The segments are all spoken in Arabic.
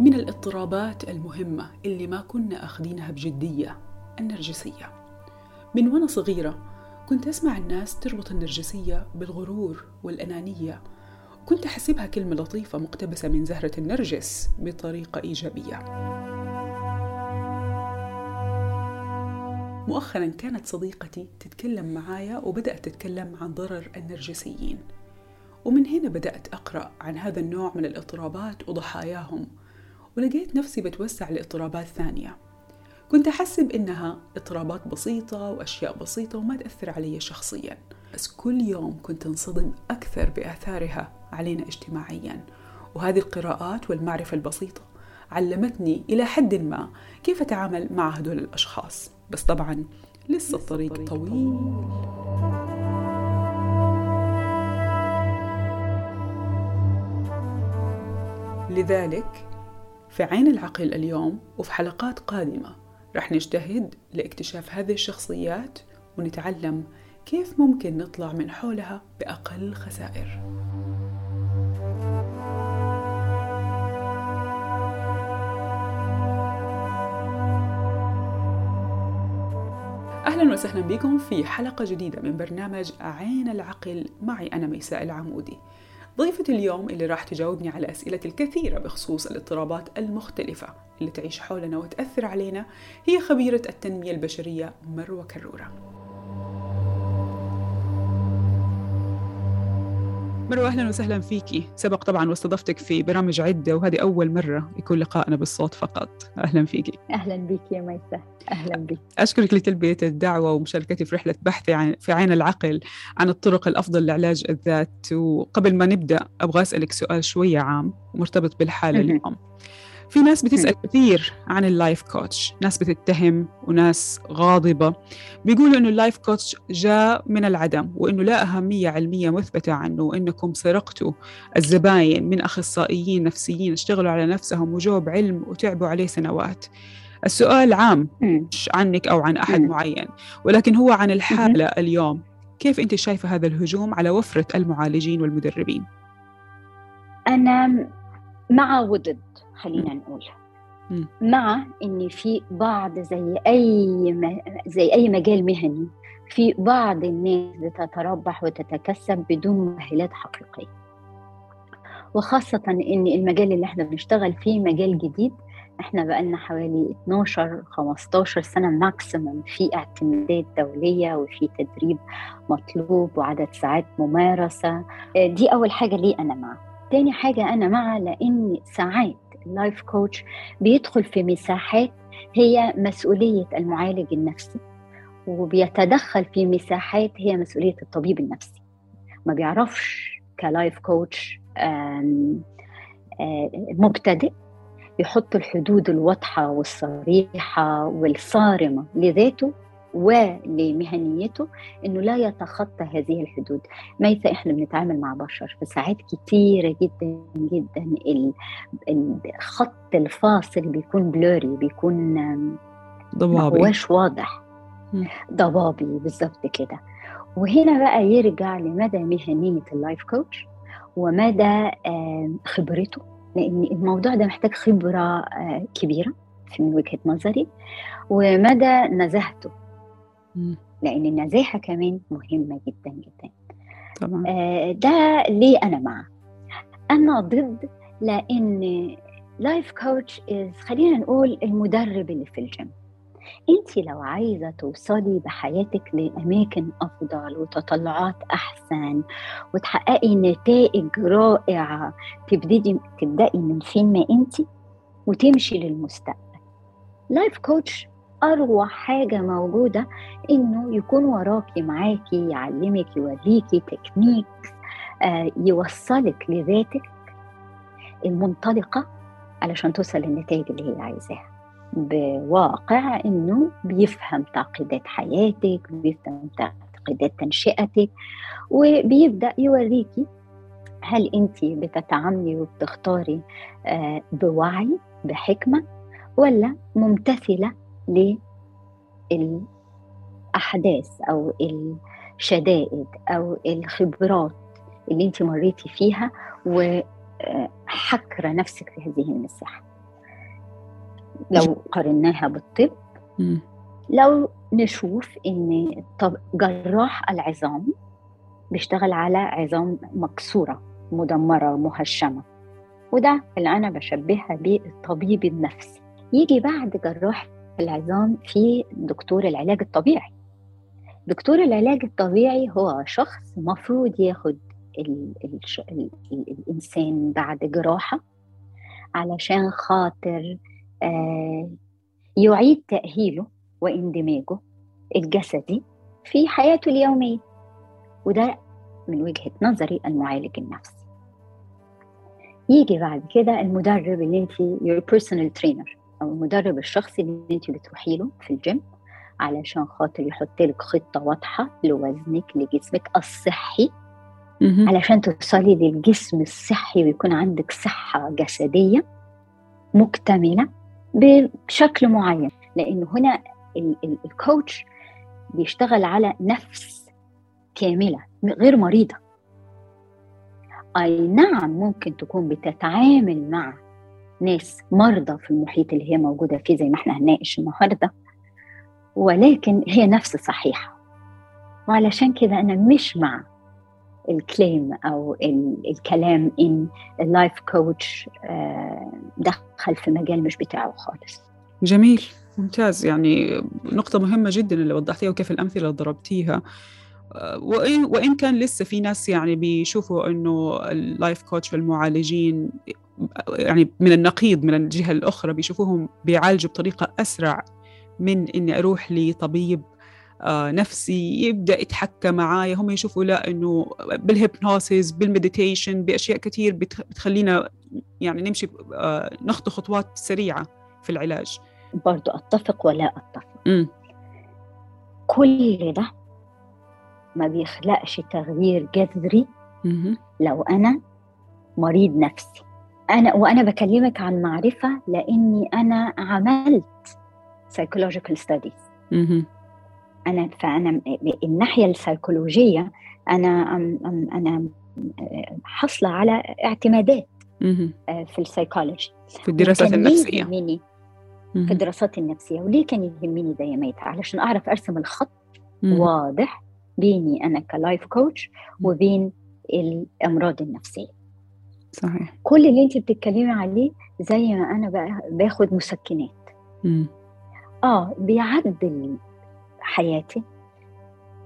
من الاضطرابات المهمة اللي ما كنا أخذينها بجدية النرجسية. من وأنا صغيرة كنت أسمع الناس تربط النرجسية بالغرور والأنانية. كنت أحسبها كلمة لطيفة مقتبسة من زهرة النرجس بطريقة إيجابية. مؤخرا كانت صديقتي تتكلم معايا وبدأت تتكلم عن ضرر النرجسيين. ومن هنا بدأت أقرأ عن هذا النوع من الاضطرابات وضحاياهم. ولقيت نفسي بتوسع لاضطرابات ثانية. كنت أحسب إنها اضطرابات بسيطة وأشياء بسيطة وما تأثر علي شخصيا. بس كل يوم كنت انصدم أكثر بآثارها علينا اجتماعيا. وهذه القراءات والمعرفة البسيطة علمتني إلى حد ما كيف أتعامل مع هدول الأشخاص. بس طبعا لسه الطريق طويل. لذلك في عين العقل اليوم وفي حلقات قادمة. رح نجتهد لاكتشاف هذه الشخصيات ونتعلم كيف ممكن نطلع من حولها بأقل خسائر. أهلا وسهلا بكم في حلقة جديدة من برنامج عين العقل. معي أنا ميساء العمودي. ضيفتي اليوم اللي راح تجاوبني على أسئلة الكثيرة بخصوص الاضطرابات المختلفة اللي تعيش حولنا وتأثر علينا هي خبيرة التنمية البشرية مروة كرورة. مروة أهلا وسهلا فيكي. سبق طبعا واستضفتك في برامج عدة وهذه أول مرة يكون لقائنا بالصوت فقط. أهلا فيكي. أهلا بك يا ميسة. أهلا بك. أشكرك لتلبية الدعوة ومشاركتي في رحلة بحثي عن في عين العقل عن الطرق الأفضل لعلاج الذات. وقبل ما نبدأ أبغى أسألك سؤال شوية عام مرتبط بالحالة اليوم. في ناس بتسأل كثير عن ال life coach ناس بتتهم وناس غاضبة. بيقولوا إنه ال life coach جاء من العدم وإنه لا أهمية علمية مثبتة عنه وإنكم سرقتوا الزباين من أخصائيين نفسيين اشتغلوا على نفسهم وجوا بعلم وتعبوا عليه سنوات. السؤال عام مش عنك أو عن أحد معين ولكن هو عن الحالة اليوم. كيف أنت شايفة هذا الهجوم على وفرة المعالجين والمدربين؟ أنا مع وضد خلينا نقول مع إن في بعض زي أي زي أي مجال مهني في بعض الناس بتتربح وتتكسب بدون مؤهلات حقيقية. وخاصة إن المجال اللي إحنا بنشتغل فيه مجال جديد إحنا بقالنا حوالي 12 15 سنة maximum في اعتمادات دولية وفي تدريب مطلوب وعدد ساعات ممارسة. دي أول حاجة لي أنا مع. تاني حاجة أنا مع لأن ساعات ال life coach بيدخل في مساحات هي مسؤولية المعالج النفسي وبيتدخل في مساحات هي مسؤولية الطبيب النفسي. ما بيعرفش ك life coach مبتدئ يحط الحدود الواضحة والصريحة والصارمة لذاته ولمهنيته إنه لا يتخطى هذه الحدود. ميسة إحنا بنتعامل مع بشر فساعات كتيرة جدا جدا. الخط الفاصل بيكون blurry بيكون ضبابي. مش واضح. ضبابي بالظبط كده. وهنا بقى يرجع لمدى مهنية ال life coach ومدى خبرته. لأن الموضوع ده محتاج خبرة كبيرة من وجهة نظري. ومدى نزاهته لأن النزاهه كمان مهمة جدا جدا. طبعا. آه ده ليه أنا مع أنا ضد لأن life coach خلينا نقول المدرب اللي في الجيم أنت لو عايزة توصلي بحياتك لأماكن أفضل وتطلعات أحسن وتحققي نتائج رائعة تبتدي تبدأي من فين ما أنت وتمشي للمستقبل. life coach أروع حاجة موجودة إنه يكون وراكي معاكي يعلمك يوريكي تكنيك آه يوصلك لذاتك المنطلقة علشان توصل للنتائج اللي هي عايزاها. بواقع إنه بيفهم تعقيدات حياتك بيفهم تعقيدات تنشئتك وبيبدأ يوريكي هل أنت بتتعاملي وبتختاري آه بوعي بحكمة ولا ممتثلة للأحداث أو الشدائد أو الخبرات اللي أنت مريتي فيها وحكرة نفسك في هذه المساحة. لو قارناها بالطب لو نشوف إن طب جراح العظام بيشتغل على عظام مكسورة مدمرة مهشمة. وده اللي أنا بشبهها بالطبيب النفسي. يجي بعد جراح العظام في دكتور العلاج الطبيعي. دكتور العلاج الطبيعي هو شخص مفروض ياخد ال ال ال الإنسان بعد جراحة علشان خاطر آه يعيد تأهيله واندماجه الجسدي في حياته اليومية. وده من وجهة نظري المعالج النفسي. يجي بعد كده المدرب اللي انت your personal trainer. أو المدرب الشخصي اللي انت بتروحي له في الجيم علشان خاطر يحط لك خطة واضحة لوزنك لجسمك الصحي. علشان توصلي للجسم الصحي ويكون عندك صحة جسدية مكتملة بشكل معين. لأنه هنا الكوتش بيشتغل على نفس كاملة غير مريضة. أي نعم ممكن تكون بتتعامل مع ناس مرضى في المحيط اللي هي موجودة فيه زي ما إحنا هنناقش النهاردة. ولكن هي نفس صحيحة. وعلشان كده أنا مش مع ال claim أو الكلام إن ال life coach دخل في مجال مش بتاعه خالص. جميل ممتاز. يعني نقطة مهمة جدا اللي وضحتيها وكيف الأمثلة اللي ضربتيها. وإن وإن كان لسه في ناس يعني بيشوفوا إنه ال life coach والمعالجين يعني من النقيض من الجهة الأخرى بيشوفوهم بيعالجوا بطريقة أسرع من إني أروح لطبيب نفسي يبدأ يتحكى معايا. هم يشوفوا لا إنه بال hypnosis بال meditation بأشياء كثير بتخلينا يعني نمشي نخطو خطوات سريعة في العلاج. برضو أتفق ولا أتفق. م. كل ده ما بيخلقش تغيير جذري لو أنا مريض نفسي. أنا وأنا بكلمك عن معرفة لأني أنا عملت psychological studies. أنا فأنا الناحية السيكولوجية أنا أنا حاصله على اعتمادات في السيكولوجي. في الدراسات النفسية. يهمني؟ في الدراسات النفسية. وليه كان يهمني ده يا ميسة علشان أعرف أرسم الخط واضح بيني أنا ك life coach وبين الأمراض النفسية. صحيح. كل اللي انت بتتكلمي عليه زي ما أنا باخد مسكنات. م. آه بيعدل حياتي.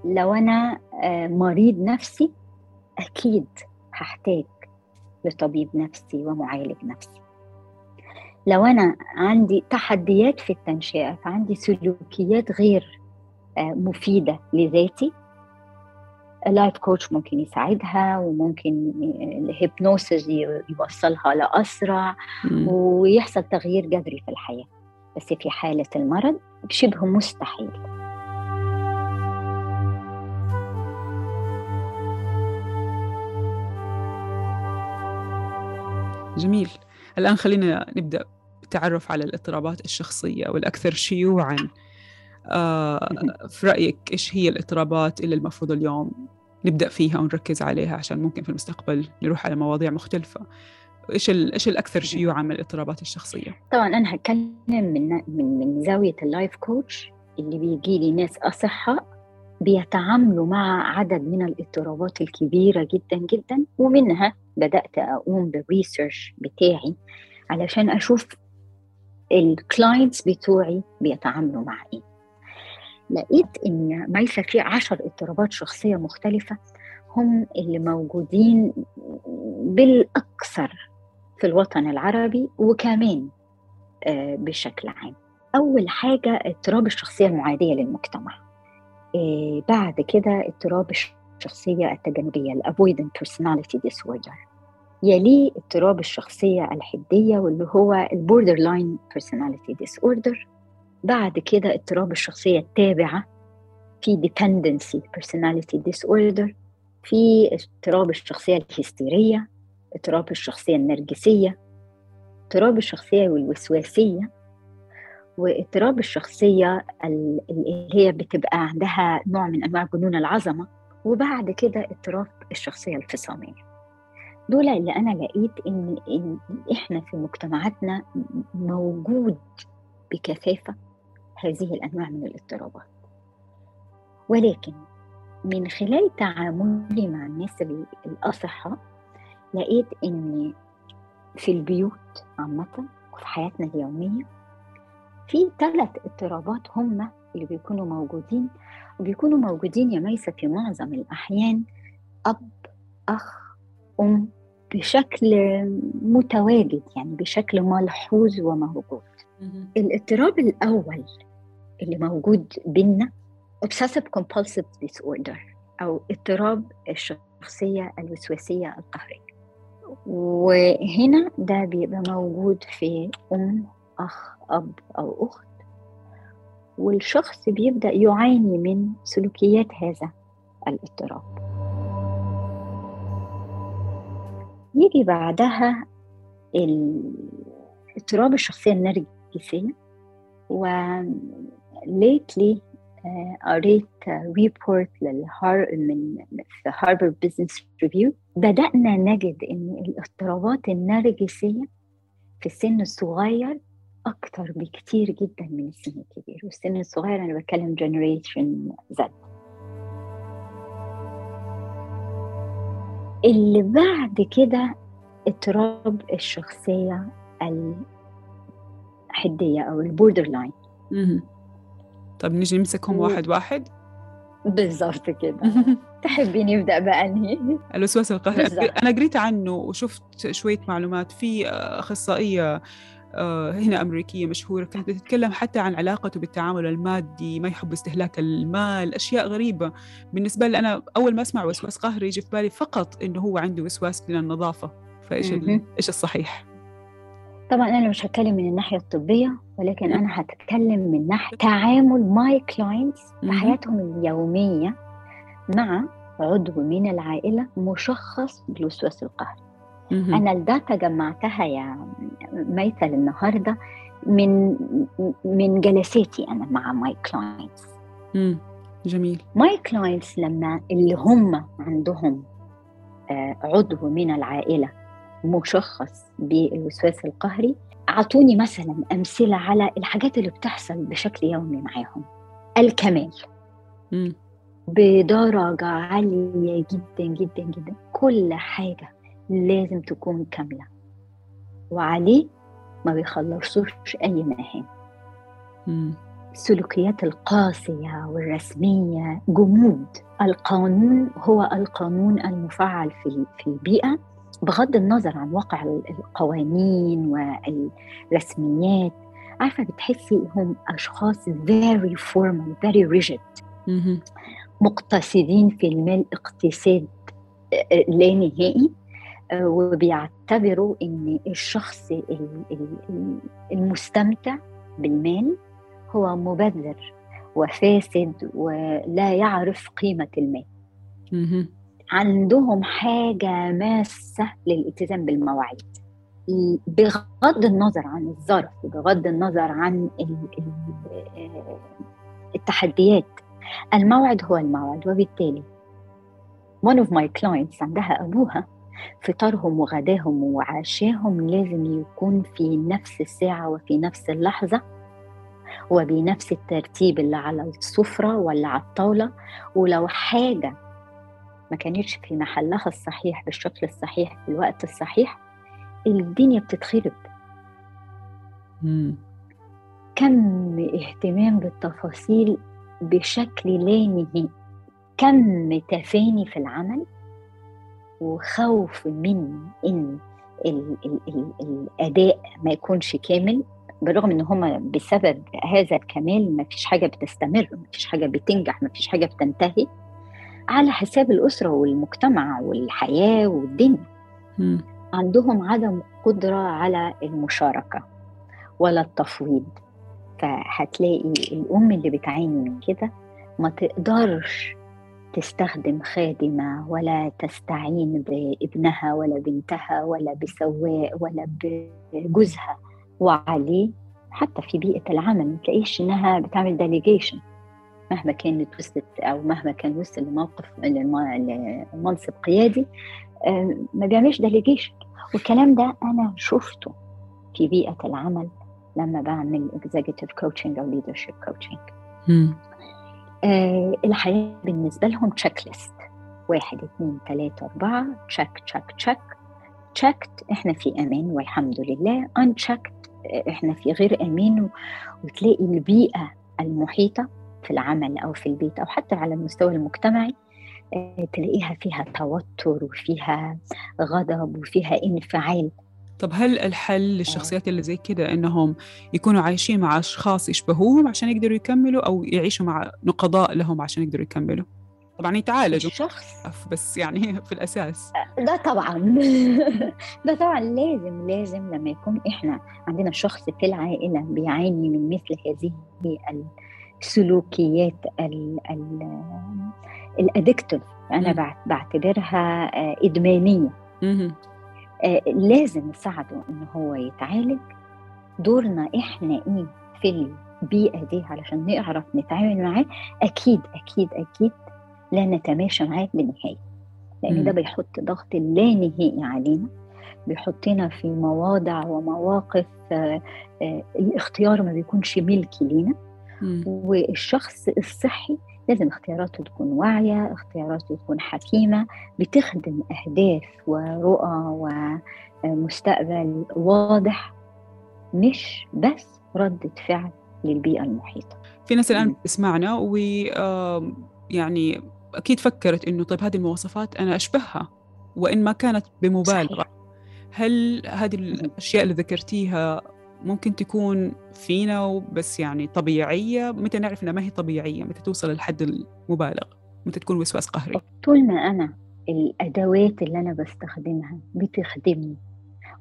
لو أنا مريض نفسي أكيد هحتاج لطبيب نفسي ومعالج نفسي. لو أنا عندي تحديات في التنشئة فعندي سلوكيات غير مفيدة لذاتي اللايف كوتش ممكن يساعدها وممكن الهيبنوسيس يوصلها لأسرع ويحصل تغيير جذري في الحياة. بس في حالة المرض شبه مستحيل. جميل. الآن خلينا نبدأ بالتعرف على الاضطرابات الشخصية والأكثر شيوعاً. في رأيك إيش هي الاضطرابات اللي المفروض اليوم نبدأ فيها ونركز عليها؟ عشان ممكن في المستقبل نروح على مواضيع مختلفة. إيش إيش الأكثر شيوعا من الاضطرابات الشخصية؟ طبعا أنا هتكلم من من من زاوية ال life coach اللي بيجي لي ناس أصحاء بيتعاملوا مع عدد من الاضطرابات الكبيرة جدا جدا ومنها بدأت أقوم بال research بتاعي علشان أشوف ال clients بتوعي بيتعاملوا مع إيه. لقيت إن ميسة في عشر اضطرابات شخصية مختلفة هم اللي موجودين بالأكثر في الوطن العربي وكمان بشكل عام. أول حاجة اضطراب الشخصية المعادية للمجتمع. بعد كده اضطراب الشخصية التجنبية ال avoidant personality disorder. يليه اضطراب الشخصية الحدية واللي هو ال borderline personality disorder. بعد كده اضطراب الشخصية التابعة في dependency personality disorder في اضطراب الشخصية الهستيرية اضطراب الشخصية النرجسية اضطراب الشخصية والوسواسية واضطراب الشخصية اللي هي بتبقى عندها نوع من أنواع جنون العظمة وبعد كده اضطراب الشخصية الفصامية. دول اللي أنا لقيت إن, إن إحنا في مجتمعاتنا موجود بكثافة هذه الأنواع من الاضطرابات. ولكن من خلال تعاملي مع الناس الأصحاء لقيت إن في البيوت عامة وفي حياتنا اليومية في ثلاث اضطرابات هم اللي بيكونوا موجودين وبيكونوا موجودين يا ميسة في معظم الأحيان أب أخ أم بشكل متواجد يعني بشكل ملحوظ وموجود. الاضطراب الأول اللي موجود بينا obsessive compulsive disorder أو اضطراب الشخصية الوسواسية القهرية. وهنا ده بيبقى موجود في أم أخ أب أو أخت. والشخص بيبدأ يعاني من سلوكيات هذا الاضطراب. يجي بعدها اضطراب الشخصية النرجسية. آه، قريت report للهار من في Harvard Business Review بدأنا نجد إن الاضطرابات النرجسية في السن الصغير أكتر بكتير جدا من السن الكبير والسن الصغير أنا بتكلم Generation Z اللي بعد كده اضطراب الشخصية الحدية أو ال borderline طب نيجي نمسكهم واحد واحد؟ بالضبط كده. تحبي نبدا بأنهي؟ الوسواس القهري. أنا قريت عنه وشفت شوية معلومات. في أخصائية آه، هنا أمريكية مشهورة كانت بتتكلم حتى عن علاقته بالتعامل المادي ما يحب استهلاك المال أشياء غريبة. بالنسبة لي أنا أول ما أسمع وسواس قهري يجي في بالي فقط إنه هو عنده وسواس من النظافة. فإيش إيش الصحيح؟ طبعا أنا مش هتكلم من الناحية الطبية ولكن أنا هتكلم من ناحية تعامل my clients في حياتهم اليومية مع عضو من العائلة مشخص بالوسواس القهري أنا ال data جمعتها يا ميثل النهاردة من من جلساتي أنا مع my clients جميل. my clients لما اللي هم عندهم آه، عضو من العائلة مشخص بالوسواس القهري أعطوني مثلا أمثلة على الحاجات اللي بتحصل بشكل يومي معاهم. الكمال. م. بدرجة عالية جدا جدا جدا. كل حاجة لازم تكون كاملة. وعليه ما بيخلصوش أي مهام. السلوكيات القاسية والرسمية جمود. القانون هو القانون المفعل في في البيئة. بغض النظر عن واقع القوانين والرسميات عارفة بتحسي هم أشخاص very formal very rigid. مقتصدين في المال اقتصاد لا نهائي وبيعتبروا إن الشخص المستمتع بالمال هو مبذر وفاسد ولا يعرف قيمة المال. عندهم حاجة ماسة للالتزام بالمواعيد. بغض النظر عن الظرف بغض النظر عن التحديات. الموعد هو الموعد وبالتالي one of my clients عندها أبوها فطارهم وغداهم وعشاهم لازم يكون في نفس الساعة وفي نفس اللحظة وبنفس الترتيب اللي على السفرة ولا على الطاولة. ولو حاجة ما كانتش في محلها الصحيح بالشكل الصحيح في الوقت الصحيح الدنيا بتتخرب. كم اهتمام بالتفاصيل بشكل لا نهائي. كم تفاني في العمل وخوف من إن ال ال ال الأداء ما يكونش كامل بالرغم إن هم بسبب هذا الكمال ما فيش حاجة بتستمر ما فيش حاجة بتنجح ما فيش حاجة بتنتهي. على حساب الأسرة والمجتمع والحياة والدنيا. م. عندهم عدم قدرة على المشاركة ولا التفويض. فهتلاقي الأم اللي بتعاني من كده ما تقدرش تستخدم خادمة ولا تستعين بابنها ولا بنتها ولا بسواق ولا بجوزها. وعليه حتى في بيئة العمل ما تلاقيش إنها بتعمل ديليجيشن مهما كانت وصلت أو مهما كان وصل لموقف لمنصب قيادي ما بيعملش delegation والكلام ده أنا شفته في بيئة العمل لما بعمل executive coaching أو leadership coaching. آه الحياة بالنسبة لهم checklist واحد اثنين ثلاثة أربعة check check check checked إحنا في أمان والحمد لله. Unchecked إحنا في غير أمان. وتلاقي البيئة المحيطة في العمل أو في البيت أو حتى على المستوى المجتمعي آه، تلاقيها فيها توتر وفيها غضب وفيها انفعال. طب هل الحل للشخصيات اللي زي كده إنهم يكونوا عايشين مع أشخاص يشبهوهم عشان يقدروا يكملوا أو يعيشوا مع نقضاء لهم عشان يقدروا يكملوا؟ طبعا يتعالجوا الشخص بس يعني في الأساس. ده طبعا. ده طبعا لازم لازم لما يكون إحنا عندنا شخص في العائلة بيعاني من مثل هذه السلوكيات الادكتيف أنا بعتبرها آه، إدمانية. آه، لازم نساعده إن هو يتعالج. دورنا إحنا إيه في البيئة دي علشان نعرف نتعامل معاه. أكيد أكيد أكيد لا نتماشى معاه بنهايه لأن ده بيحط ضغط لا نهائي علينا. بيحطنا في مواضع ومواقف آه، الاختيار ما بيكونش ملكي لينا. والشخص الصحي لازم اختياراته تكون واعية اختياراته تكون حكيمة بتخدم أهداف ورؤى ومستقبل واضح مش بس ردة فعل للبيئة المحيطة. في ناس الآن بتسمعنا و يعني أكيد فكرت إنه طيب هذه المواصفات أنا أشبهها وإن ما كانت بمبالغة. صحيح. هل هذه الأشياء اللي ذكرتيها ممكن تكون فينا وبس يعني طبيعية متى نعرف إنها ما هي طبيعية؟ متى توصل للحد المبالغ؟ متى تكون وسواس قهري؟ طول ما أنا الأدوات اللي أنا بستخدمها بتخدمني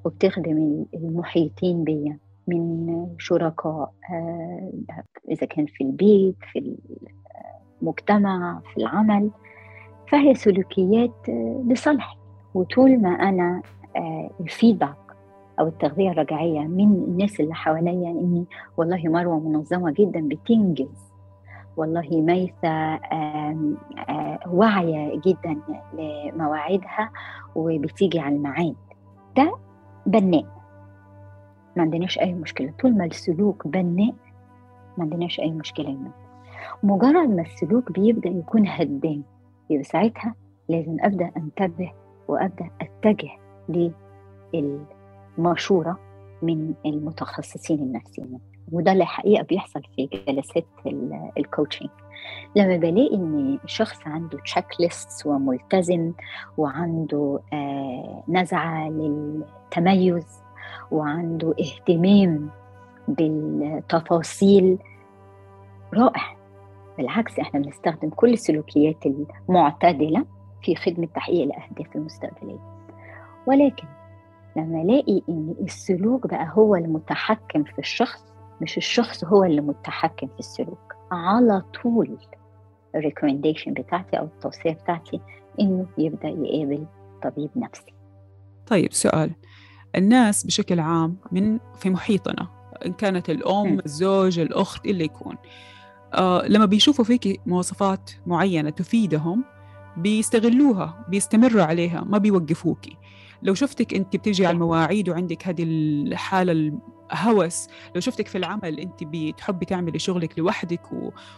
وبتخدم المحيطين بيا من شركاء آه، إذا كان في البيت في المجتمع في العمل. فهي سلوكيات آه، لصالحي. وطول ما أنا آه، الفيدباك أو التغذية الرجعية من الناس اللي حواليا إني والله مروة منظمه جدا بتنجز. والله ميسة واعية جدا لمواعيدها وبتيجي على الميعاد. ده بناء. ما عندناش أي مشكلة. طول ما السلوك بناء ما عندناش أي مشكلة منه مجرد ما السلوك بيبدأ يكون هدام يبقى ساعتها لازم أبدأ أنتبه وأبدأ أتجه لل مشورة من المتخصصين النفسيين وده اللي حقيقة بيحصل في جلسات ال coaching لما بلاقي إن الشخص عنده checklist وملتزم وعنده آه نزعة للتميز وعنده اهتمام بالتفاصيل رائع. بالعكس إحنا بنستخدم كل السلوكيات المعتدلة في خدمة تحقيق الأهداف المستقبلية. ولكن لما الاقي إن السلوك بقى هو المتحكم في الشخص مش الشخص هو اللي متحكم في السلوك. على طول الريكومنديشن بتاعتي أو التوصية بتاعتي إنه يبدأ يقابل طبيب نفسي. طيب سؤال. الناس بشكل عام من في محيطنا إن كانت الأم م. الزوج الأخت اللي يكون آه لما بيشوفوا فيك مواصفات معينة تفيدهم بيستغلوها بيستمروا عليها ما بيوقفوكي لو شفتك انت بتيجي على المواعيد وعندك هذه الحالة الهوس لو شفتك في العمل انت بتحبي تعملي شغلك لوحدك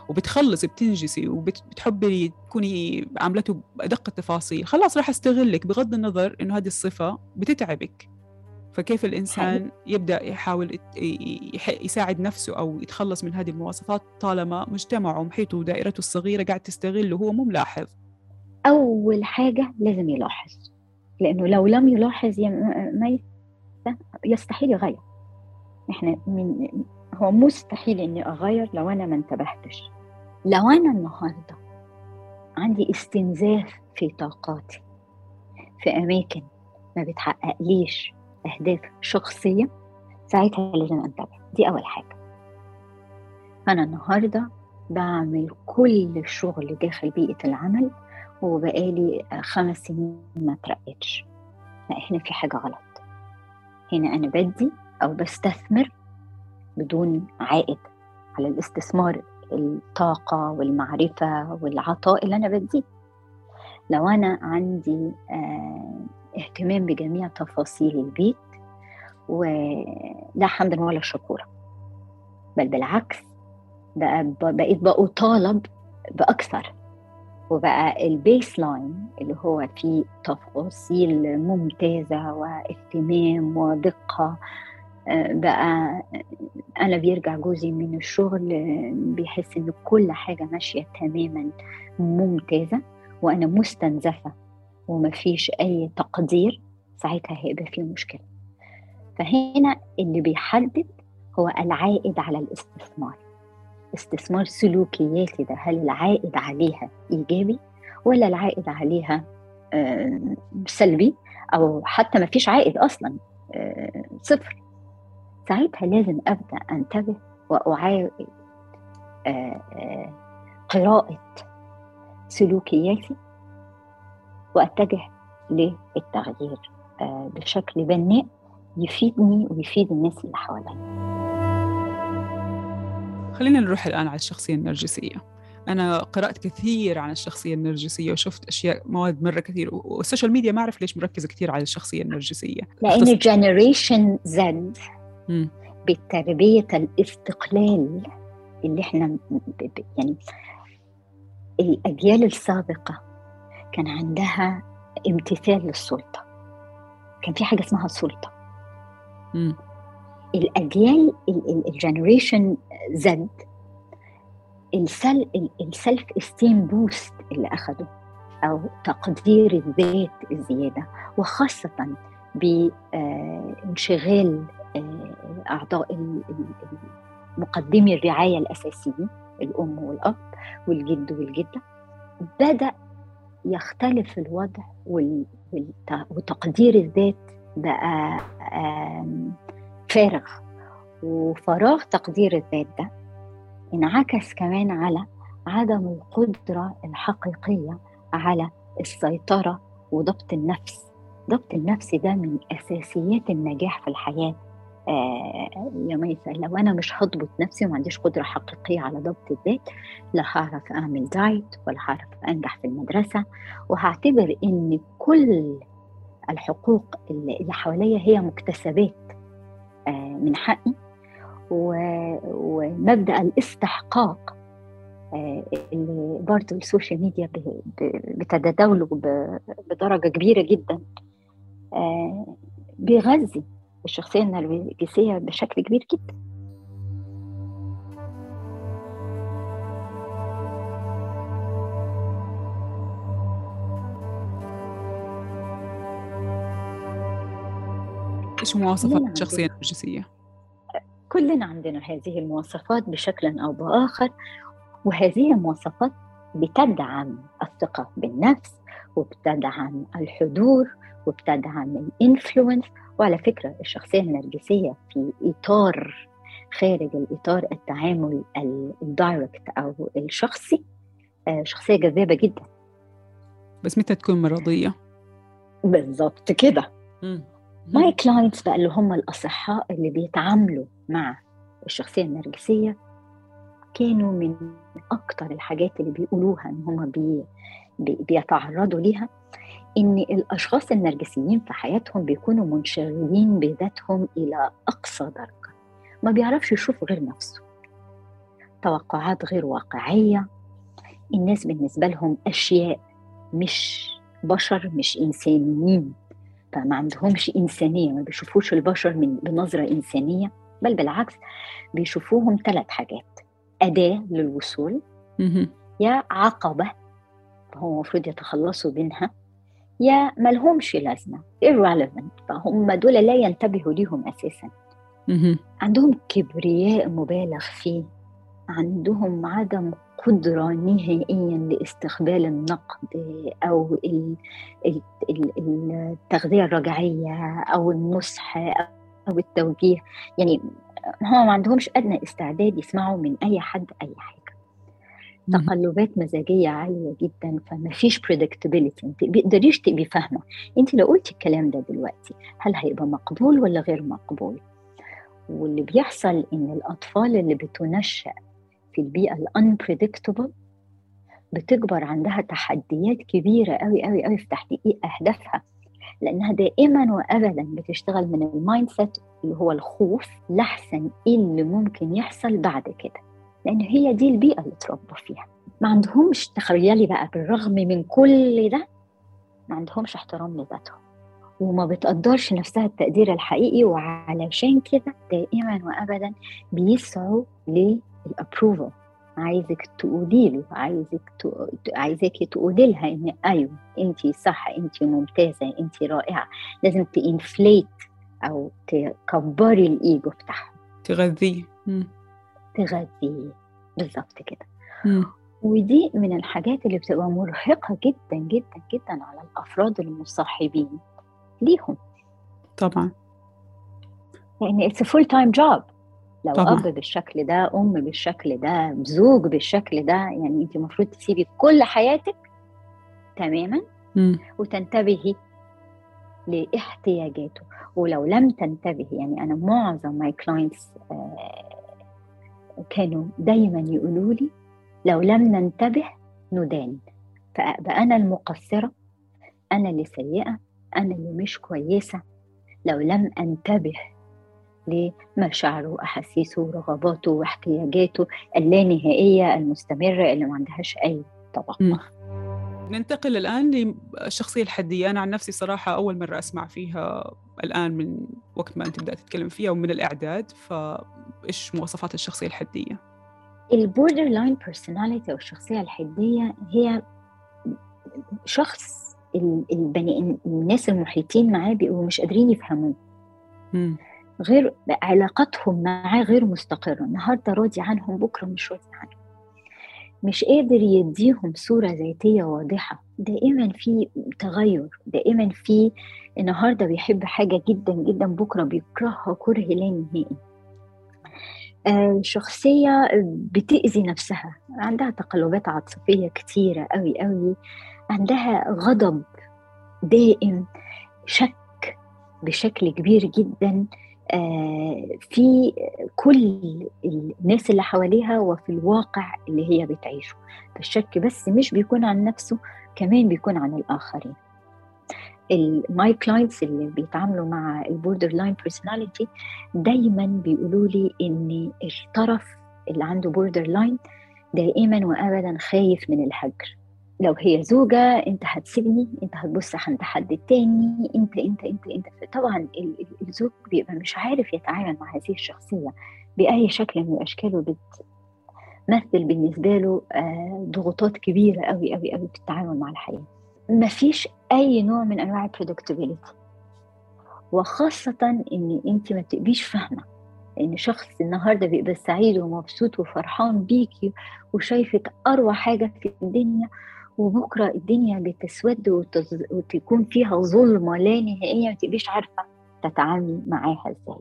وبتخلصي بتنجزي وبتحبي تكوني عاملته بادق التفاصيل خلاص راح استغلك بغض النظر انه هذه الصفة بتتعبك. فكيف الإنسان يبدأ يحاول يساعد نفسه أو يتخلص من هذه المواصفات طالما مجتمعه ومحيطه ودائرته الصغيرة قاعد تستغله وهو مو ملاحظ؟ أول حاجة لازم يلاحظ لأنه لو لم يلاحظ ما يستحيل يغير. إحنا من هو مستحيل إني أغير لو أنا ما انتبهتش. لو أنا النهارده عندي استنزاف في طاقاتي في أماكن ما بتحققليش أهداف شخصية ساعتها لازم أنتبه. دي أول حاجة. أنا النهارده بعمل كل الشغل داخل بيئة العمل وبقالي خمس سنين ما ترقيتش لا هنا في حاجة غلط. هنا أنا بدي أو بستثمر بدون عائد على الاستثمار الطاقة والمعرفة والعطاء اللي أنا بديه لو أنا عندي آه اهتمام بجميع تفاصيل البيت ولا حمدا ولا شكورا بل بالعكس بقى بقيت بأطالب بأكثر. وبقى ال baseline اللي هو فيه تفاصيل ممتازة واهتمام ودقة. آه، بقى أنا بيرجع جوزي من الشغل بيحس إن كل حاجة ماشية تماما ممتازة وأنا مستنزفة ومفيش أي تقدير ساعتها هيبقى فيه مشكلة. فهنا اللي بيحدد هو العائد على الاستثمار. استثمار سلوكياتي ده هل العائد عليها إيجابي ولا العائد عليها آه، سلبي؟ أو حتى ما فيش عائد أصلا آه، صفر. ساعتها لازم أبدأ أنتبه وأعاود آه، قراءة سلوكياتي وأتجه للتغيير بشكل بناء يفيدني ويفيد الناس اللي حواليا. خلينا نروح الآن على الشخصية النرجسية. أنا قرأت كثير عن الشخصية النرجسية وشفت أشياء مواد مرة كثير وال social media ما أعرف ليش مركزة كثير على الشخصية النرجسية. لأن Generation Z بتربية الاستقلال اللي إحنا يعني الأجيال السابقة كان عندها امتثال للسلطة. كان في حاجة اسمها سلطة. الأجيال ال Generation Z ال self-esteem boost اللي اخذه أو تقدير الذات الزيادة وخاصة بانشغال آه، أعضاء مقدمي الرعاية الاساسيين الأم والأب والجد والجدة. بدأ يختلف الوضع وتقدير الذات بقى فارغ وفراغ تقدير الذات ده انعكس كمان على عدم القدرة الحقيقية على السيطرة وضبط النفس. ضبط النفس ده من أساسيات النجاح في الحياة. آه يا ميسة لو أنا مش هضبط نفسي وما عنديش قدرة حقيقية على ضبط الذات لا هعرف أعمل دايت ولا هعرف أنجح في المدرسة. وهعتبر إن كل الحقوق اللي حواليا هي مكتسبات. من حقي. ومبدأ الاستحقاق آه، اللي برضه السوشيال ميديا بتتداوله بدرجة كبيرة جدا آه، بيغذي الشخصية النرجسيه بشكل كبير جدا. إيش مواصفات الشخصية النرجسيه؟ كلنا عندنا هذه المواصفات بشكل أو بآخر وهذه المواصفات بتدعم الثقة بالنفس وبتدعم الحضور وبتدعم ال influence. وعلى فكرة الشخصية النرجسية في إطار خارج الإطار التعامل ال direct أو الشخصي آه، شخصية جذابة جدا. بس متى تكون مرضية؟ بالضبط كده. My clients بقى اللي هم الأصحاء اللي بيتعاملوا مع الشخصية النرجسية كانوا من أكتر الحاجات اللي بيقولوها إن هم بي بي بيتعرضوا ليها إن الأشخاص النرجسيين في حياتهم بيكونوا منشغلين بذاتهم إلى أقصى درجة ما بيعرفش يشوف غير نفسه. توقعات غير واقعية الناس بالنسبة لهم أشياء مش بشر مش إنسانيين. فما عندهمش إنسانية ما بيشوفوش البشر من بنظرة إنسانية بل بالعكس بيشوفوهم ثلاث حاجات أداة للوصول يا عقبة فهم المفروض يتخلصوا منها يا ملهمش لازمة irrelevant فهم دول لا ينتبهوا ليهم أساسا. عندهم كبرياء مبالغ فيه. عندهم عدم قدرة نهائيا لاستقبال النقد أو التغذية الرجعية أو النصح أو التوجيه. يعني هم ما عندهمش أدنى استعداد يسمعوا من أي حد أي حاجة. تقلبات مزاجية عالية جدا فما فيش predictability. انت بيقدريش تبقي فاهمة. أنت لو قلتي الكلام ده دلوقتي هل هيبقى مقبول ولا غير مقبول؟ واللي بيحصل إن الأطفال اللي بتنشأ في البيئة ال unpredictable بتكبر عندها تحديات كبيرة قوي قوي قوي في تحقيق أهدافها. لأنها دائما وابدا بتشتغل من ال mindset اللي هو الخوف لحسن إيه اللي ممكن يحصل بعد كده. لأن هي دي البيئة اللي اتربوا فيها. ما عندهمش تخيلي بقى بالرغم من كل ده ما عندهمش احترام لذاتهم. وما بتقدرش نفسها التقدير الحقيقي وعلشان كده دائما وابدا بيسعوا للابروفل عايزك تقولي له عايزك عايزاكي تقولي لها إن أيوه انت صح انت ممتازة انت رائعة. لازم تنفليت أو تكبري الإيجو بتاعهم تغذيه. تغذيه. بالظبط كده. ودي من الحاجات اللي بتبقى مرهقة جدا جدا جدا على الأفراد المصاحبين ليهم. طبعا. لأن it's full time job لو طبعا. اب بالشكل ده أم بالشكل ده زوج بالشكل ده يعني أنت المفروض تسيبي كل حياتك تماما م. وتنتبهي لاحتياجاته ولو لم تنتبهي يعني أنا معظم my clients آه كانوا دايما يقولوا لي لو لم ننتبه ندان فأبقى أنا المقصرة أنا اللي سيئة أنا اللي مش كويسة لو لم أنتبه لمشاعره وأحاسيسه ورغباته واحتياجاته اللانهائية المستمرة اللي ما عندهاش أي طبق ننتقل الآن للشخصية الحدية. أنا عن نفسي صراحة أول مرة أسمع فيها الآن من وقت ما أنت بدأت تتكلم فيها ومن الإعداد. فإيش مواصفات الشخصية الحدية؟ ال borderline personality أو الشخصية الحدية هي شخص اللي الناس المحيطين معاه بيبقوا مش قادرين يفهموه. غير علاقتهم معاه غير مستقرة. النهاردة راضي عنهم بكرة مش راضي عنهم. مش قادر يديهم صورة ذاتية واضحة. دائما في تغير. دائما في النهاردة بيحب حاجة جدا جدا بكرة بيكرهها كره لا نهائي. آه شخصية بتأذي نفسها. عندها تقلبات عاطفية كتيرة قوي قوي عندها غضب دائم شك بشكل كبير جدا. في كل الناس اللي حواليها وفي الواقع اللي هي بتعيشه. فالشك بس مش بيكون عن نفسه كمان بيكون عن الآخرين. ال my clients اللي بيتعاملوا مع ال borderline personality دايما بيقولوا لي إن الطرف اللي عنده borderline دائما وابدا خايف من الهجر. لو هي زوجة أنت هتسيبني أنت هتبص عند حد تاني أنت أنت أنت أنت. طبعا الزوج بيبقى مش عارف يتعامل مع هذه الشخصية بأي شكل من الأشكال وبتمثل بالنسبة له ضغوطات كبيرة قوي قوي قوي في التعامل مع الحياة. مفيش أي نوع من أنواع ال productivity وخاصة إن أنت ما تبقيش فاهمة إن شخص النهاردة بيبقى سعيد ومبسوط وفرحان بيكي وشايفك أروع حاجة في الدنيا وبكرة الدنيا بتسود وتز... وتكون فيها ظلمة لا نهائية ما تبقيش عارفة تتعاملي معاها إزاي.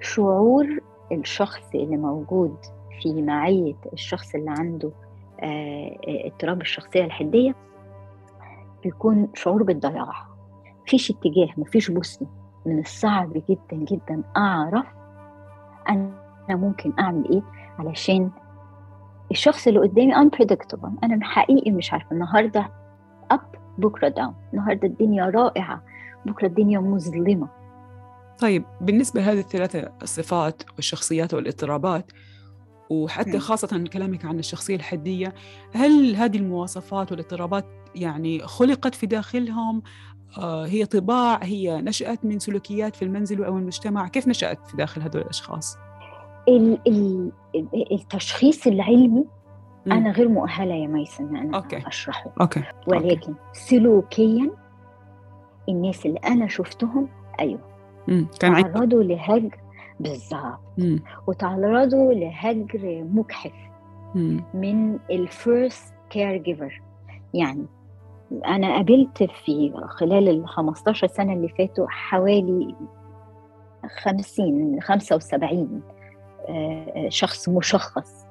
شعور الشخص اللي موجود في معية الشخص اللي عنده اضطراب الشخصية الحدية بيكون شعور بالضياع. مفيش اتجاه مفيش بوصلة. من الصعب جدا جدا أعرف أنا ممكن أعمل إيه علشان الشخص اللي قدامي unpredictable. أنا حقيقي مش عارفة. النهاردة أب بكرة داون النهاردة الدنيا رائعة بكرة الدنيا مظلمة. طيب بالنسبة لهذه الثلاثة الصفات والشخصيات والاضطرابات وحتى خاصة كلامك عن الشخصية الحدية هل هذه المواصفات والاضطرابات يعني خلقت في داخلهم؟ آه هي طباع هي نشأت من سلوكيات في المنزل أو المجتمع؟ كيف نشأت في داخل هذول الأشخاص؟ التشخيص العلمي م. أنا غير مؤهلة يا ميسن أن أنا okay. أشرحه okay. ولكن okay. سلوكيا الناس اللي أنا شفتهم م. كان تعرضوا لهجر بالظبط وتعرضوا لهجر مجحف. من ال first care giver يعني أنا قابلت في خلال ال 15 سنة اللي فاتوا حوالي 50 75 شخص مشخص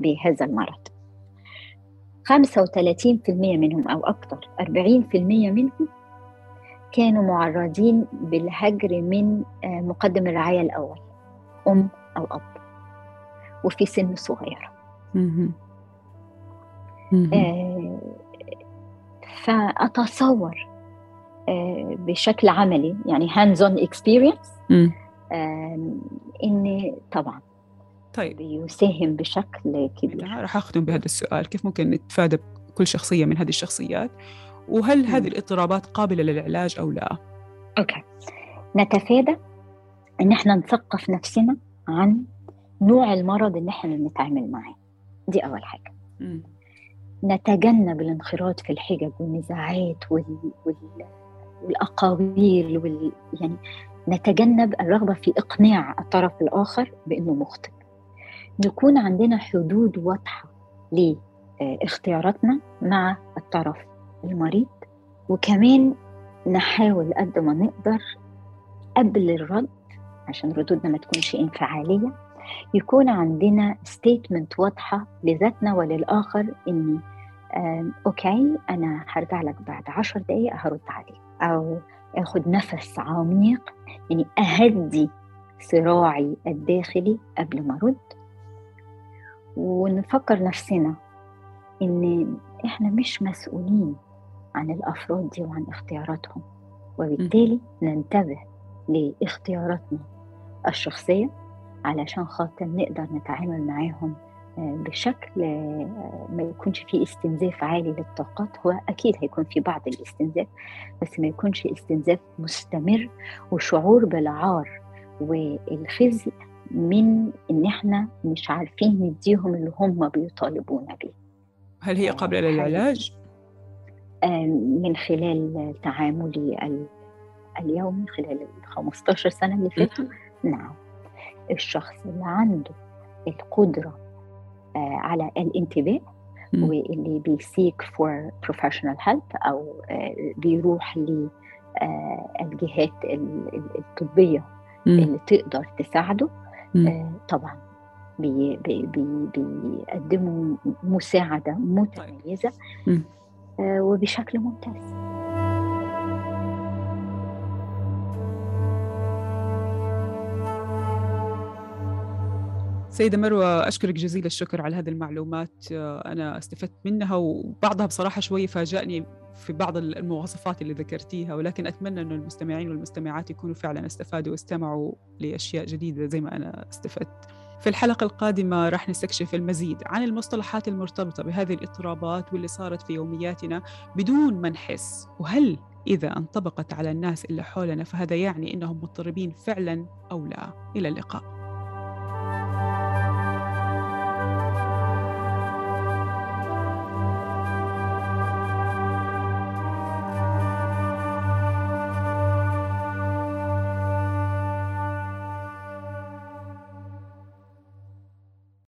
بهذا المرض. 35% منهم أو أكثر 40% منهم كانوا معرضين بالهجر من مقدم الرعاية الأول أم أو أب وفي سن صغيرة. آه فأتصور بشكل عملي يعني hands on experience ان طبعا طيب. بيساهم بشكل كبير. راح اختم بهذا السؤال كيف ممكن نتفادى كل شخصية من هذه الشخصيات؟ وهل هذه الاضطرابات قابلة للعلاج أو لا؟ أوكي. نتفادى إن إحنا نثقف نفسنا عن نوع المرض اللي إحنا بنتعامل معاه دي أول حاجة. م. نتجنب الانخراط في الحجج والنزاعات وال... وال... والأقاويل وال... يعني نتجنب الرغبة في إقناع الطرف الآخر بإنه مخطئ. نكون عندنا حدود واضحة لاختياراتنا مع الطرف المريض وكمان نحاول قد ما نقدر قبل الرد عشان ردودنا ما تكونش انفعالية يكون عندنا statement واضحة لذاتنا وللآخر اني okay أنا هرجع لك بعد عشر دقائق هرد عليك أو آخد نفس عميق يعني أهدي صراعي الداخلي قبل ما أرد. ونفكر نفسنا إن إحنا مش مسؤولين عن الأفراد دي وعن اختياراتهم وبالتالي ننتبه لاختياراتنا الشخصية علشان خاطر نقدر نتعامل معاهم آه، بشكل آه، ما يكونش فيه استنزاف عالي للطاقات. هو أكيد هيكون في بعض الاستنزاف بس ما يكونش استنزاف مستمر وشعور بالعار والخزي من إن إحنا مش عارفين نديهم اللي هم بيطالبونا به هل هي قابله آه، للعلاج من خلال تعاملي اليومي خلال ال 15 سنة اللي فاتوا. نعم. الشخص اللي عنده القدرة آه، على الانتباه واللي بي seek for professional help أو آه، بيروح للجهات آه، الطبية اللي تقدر تساعده طبعا. بي بي بي بيقدموا مساعدة متميزة وبشكل ممتاز. سيدة مروة أشكرك جزيل الشكر على هذه المعلومات أنا استفدت منها وبعضها بصراحة شوي فاجأني في بعض المواصفات اللي ذكرتيها ولكن أتمنى أن المستمعين والمستمعات يكونوا فعلا استفادوا واستمعوا لأشياء جديدة زي ما أنا استفدت. في الحلقة القادمة راح نستكشف المزيد عن المصطلحات المرتبطة بهذه الاضطرابات واللي صارت في يومياتنا بدون ما نحس وهل إذا انطبقت على الناس اللي حولنا فهذا يعني أنهم مضطربين فعلا أو لا. إلى اللقاء.